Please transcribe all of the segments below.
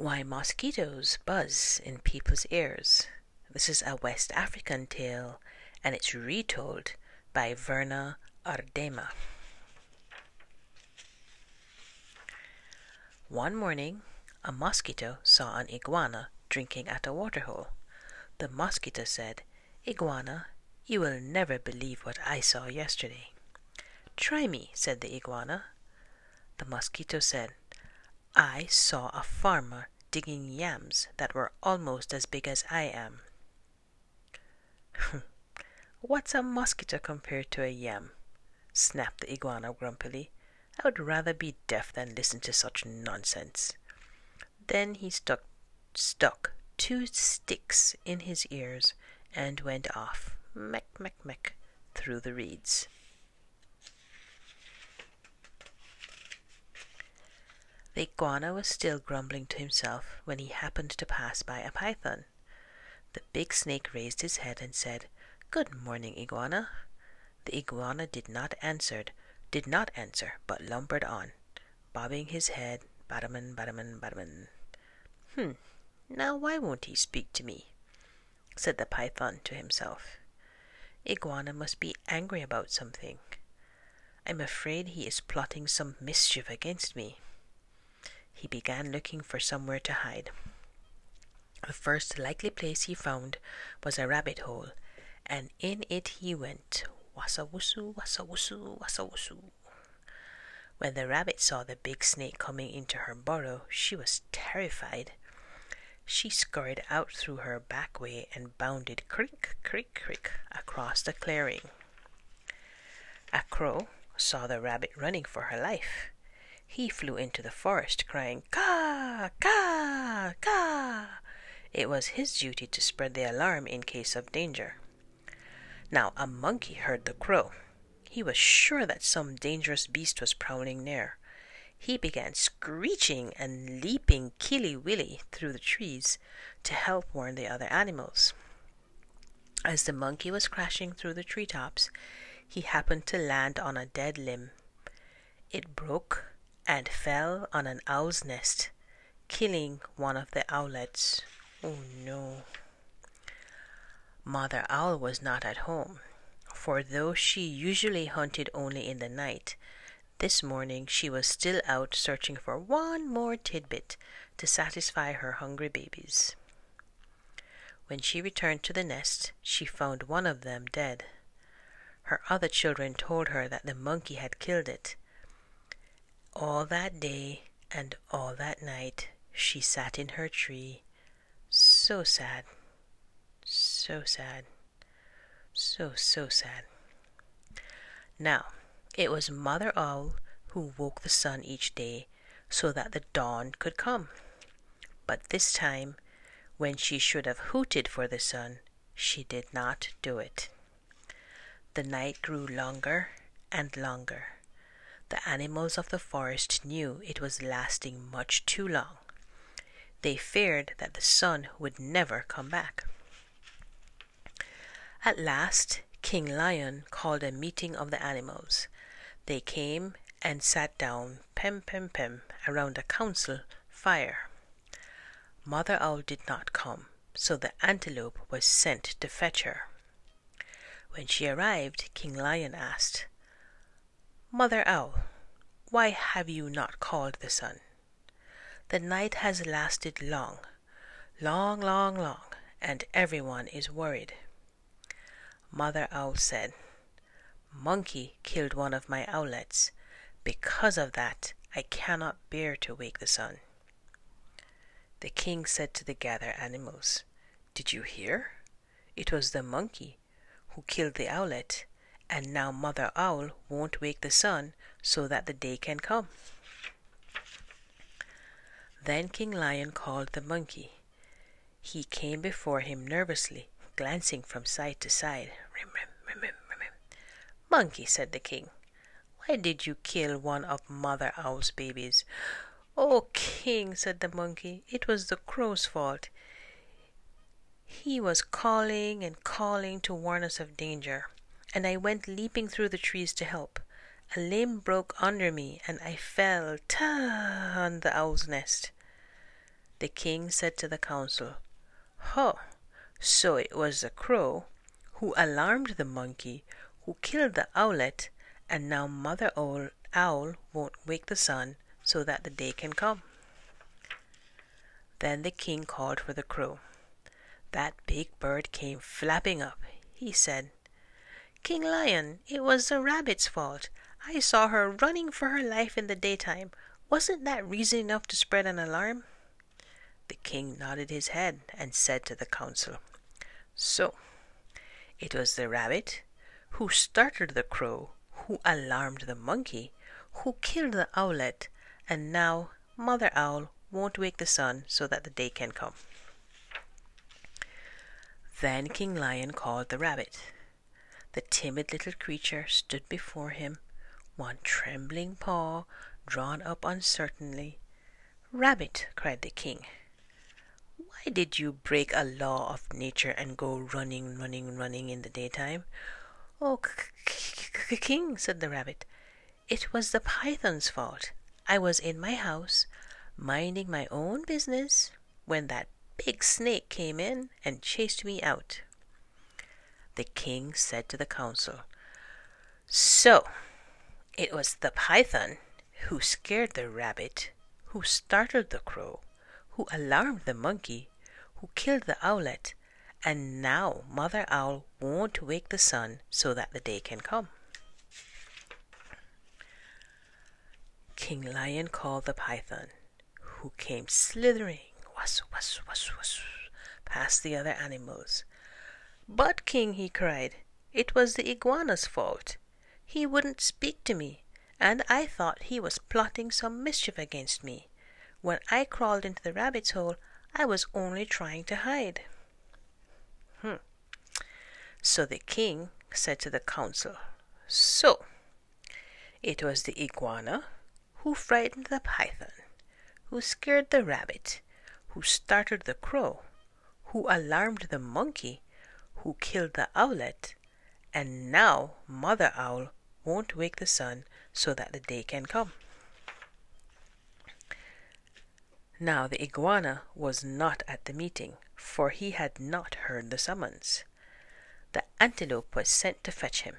Why Mosquitoes Buzz in People's Ears. This is a West African tale and it's retold by Verna Aardema. One morning, a mosquito saw an iguana drinking at a waterhole. The mosquito said, Iguana, you will never believe what I saw yesterday. Try me, said the iguana. The mosquito said, I saw a farmer digging yams that were almost as big as I am. What's a mosquito compared to a yam? snapped the iguana grumpily. I would rather be deaf than listen to such nonsense. Then he stuck, stuck two sticks in his ears and went off, meck, meck, meck, through the reeds. The iguana was still grumbling to himself when he happened to pass by a python. The big snake raised his head and said, Good morning, iguana. The iguana did not answer, did not answer, but lumbered on, bobbing his head, badaman, badaman, badaman. Hmm, now why won't he speak to me? said the python to himself. Iguana must be angry about something. I'm afraid he is plotting some mischief against me he began looking for somewhere to hide. The first likely place he found was a rabbit hole, and in it he went, wassa wusu, wassa wusu, wassa wusu. When the rabbit saw the big snake coming into her burrow, she was terrified. She scurried out through her back way and bounded creak, creak, creak across the clearing. A crow saw the rabbit running for her life he flew into the forest, crying, Ka! Ka! Ka! It was his duty to spread the alarm in case of danger. Now a monkey heard the crow. He was sure that some dangerous beast was prowling near. He began screeching and leaping killy willy through the trees to help warn the other animals. As the monkey was crashing through the tree tops, he happened to land on a dead limb. It broke and fell on an owl's nest, killing one of the owlets. Oh no! Mother Owl was not at home, for though she usually hunted only in the night, this morning she was still out searching for one more tidbit to satisfy her hungry babies. When she returned to the nest, she found one of them dead. Her other children told her that the monkey had killed it, all that day and all that night she sat in her tree, so sad, so sad, so, so sad. Now, it was Mother Owl who woke the sun each day so that the dawn could come. But this time, when she should have hooted for the sun, she did not do it. The night grew longer and longer. The animals of the forest knew it was lasting much too long. They feared that the sun would never come back. At last, King Lion called a meeting of the animals. They came and sat down, pem pem pem, around a council fire. Mother Owl did not come, so the antelope was sent to fetch her. When she arrived, King Lion asked, Mother Owl, why have you not called the sun? The night has lasted long, long, long, long, and everyone is worried. Mother Owl said, Monkey killed one of my owlets. Because of that, I cannot bear to wake the sun. The king said to the gathered animals, Did you hear? It was the monkey who killed the owlet and now Mother Owl won't wake the sun so that the day can come. Then King Lion called the monkey. He came before him nervously, glancing from side to side. Rim, rim, rim. Monkey, said the king, why did you kill one of Mother Owl's babies? Oh, king, said the monkey, it was the crow's fault. He was calling and calling to warn us of danger and I went leaping through the trees to help. A limb broke under me, and I fell on the owl's nest. The king said to the council, Ho, so it was the crow who alarmed the monkey, who killed the owlet, and now Mother Owl, owl won't wake the sun so that the day can come. Then the king called for the crow. That big bird came flapping up. He said, King Lion, it was the rabbit's fault. I saw her running for her life in the daytime. Wasn't that reason enough to spread an alarm? The king nodded his head and said to the council, So, it was the rabbit who startled the crow, who alarmed the monkey, who killed the owlet, and now Mother Owl won't wake the sun so that the day can come. Then King Lion called the rabbit. The timid little creature stood before him, one trembling paw drawn up uncertainly. Rabbit, cried the king, why did you break a law of nature and go running, running, running in the daytime? Oh, king, said the rabbit, it was the python's fault. I was in my house, minding my own business, when that big snake came in and chased me out. The king said to the council, So, it was the python who scared the rabbit, who startled the crow, who alarmed the monkey, who killed the owlet, and now Mother Owl won't wake the sun so that the day can come. King Lion called the python, who came slithering was, was, was, was, past the other animals. But, King, he cried, it was the iguana's fault. He wouldn't speak to me, and I thought he was plotting some mischief against me. When I crawled into the rabbit's hole, I was only trying to hide. Hmm. So the king said to the council, So, it was the iguana who frightened the python, who scared the rabbit, who startled the crow, who alarmed the monkey, who killed the owlet, and now Mother Owl won't wake the sun so that the day can come. Now the iguana was not at the meeting, for he had not heard the summons. The antelope was sent to fetch him.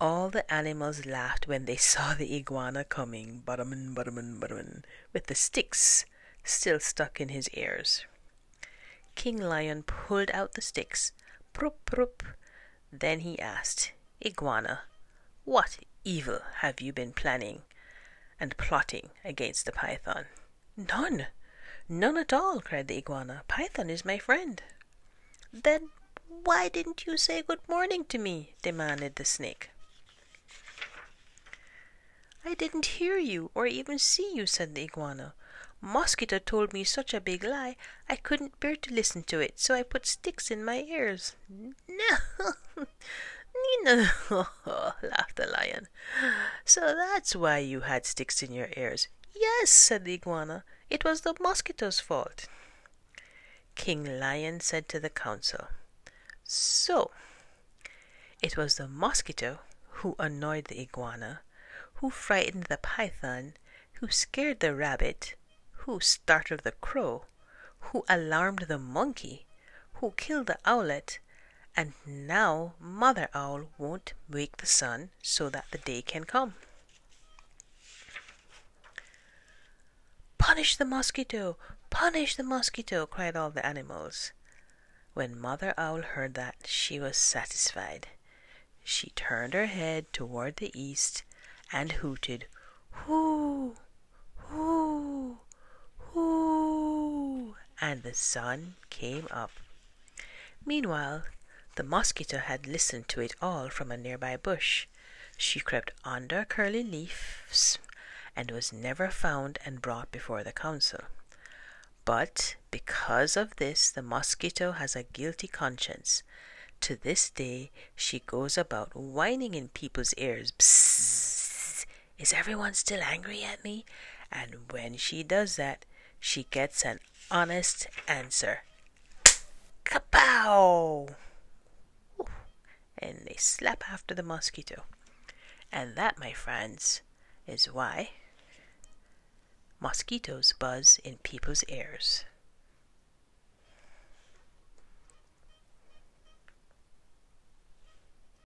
All the animals laughed when they saw the iguana coming, butterman, butterman, butterman, with the sticks still stuck in his ears. King Lion pulled out the sticks, prup, prup. Then he asked, Iguana, what evil have you been planning and plotting against the python? None, none at all, cried the iguana. Python is my friend. Then why didn't you say good morning to me? demanded the snake. I didn't hear you or even see you, said the iguana. Mosquito told me such a big lie, I couldn't bear to listen to it, so I put sticks in my ears. No, no, laughed the lion. So that's why you had sticks in your ears. Yes, said the iguana, it was the mosquito's fault. King Lion said to the council, So, it was the mosquito who annoyed the iguana, who frightened the python, who scared the rabbit, who startled the crow, who alarmed the monkey, who killed the owlet, and now Mother Owl won't wake the sun so that the day can come. Punish the mosquito! Punish the mosquito! cried all the animals. When Mother Owl heard that, she was satisfied. She turned her head toward the east and hooted, And the sun came up. Meanwhile, the mosquito had listened to it all from a nearby bush. She crept under curly leaves and was never found and brought before the council. But because of this, the mosquito has a guilty conscience. To this day, she goes about whining in people's ears. Psst! Is everyone still angry at me? And when she does that, she gets an honest answer. Kapow! And they slap after the mosquito. And that, my friends, is why Mosquitoes buzz in people's ears.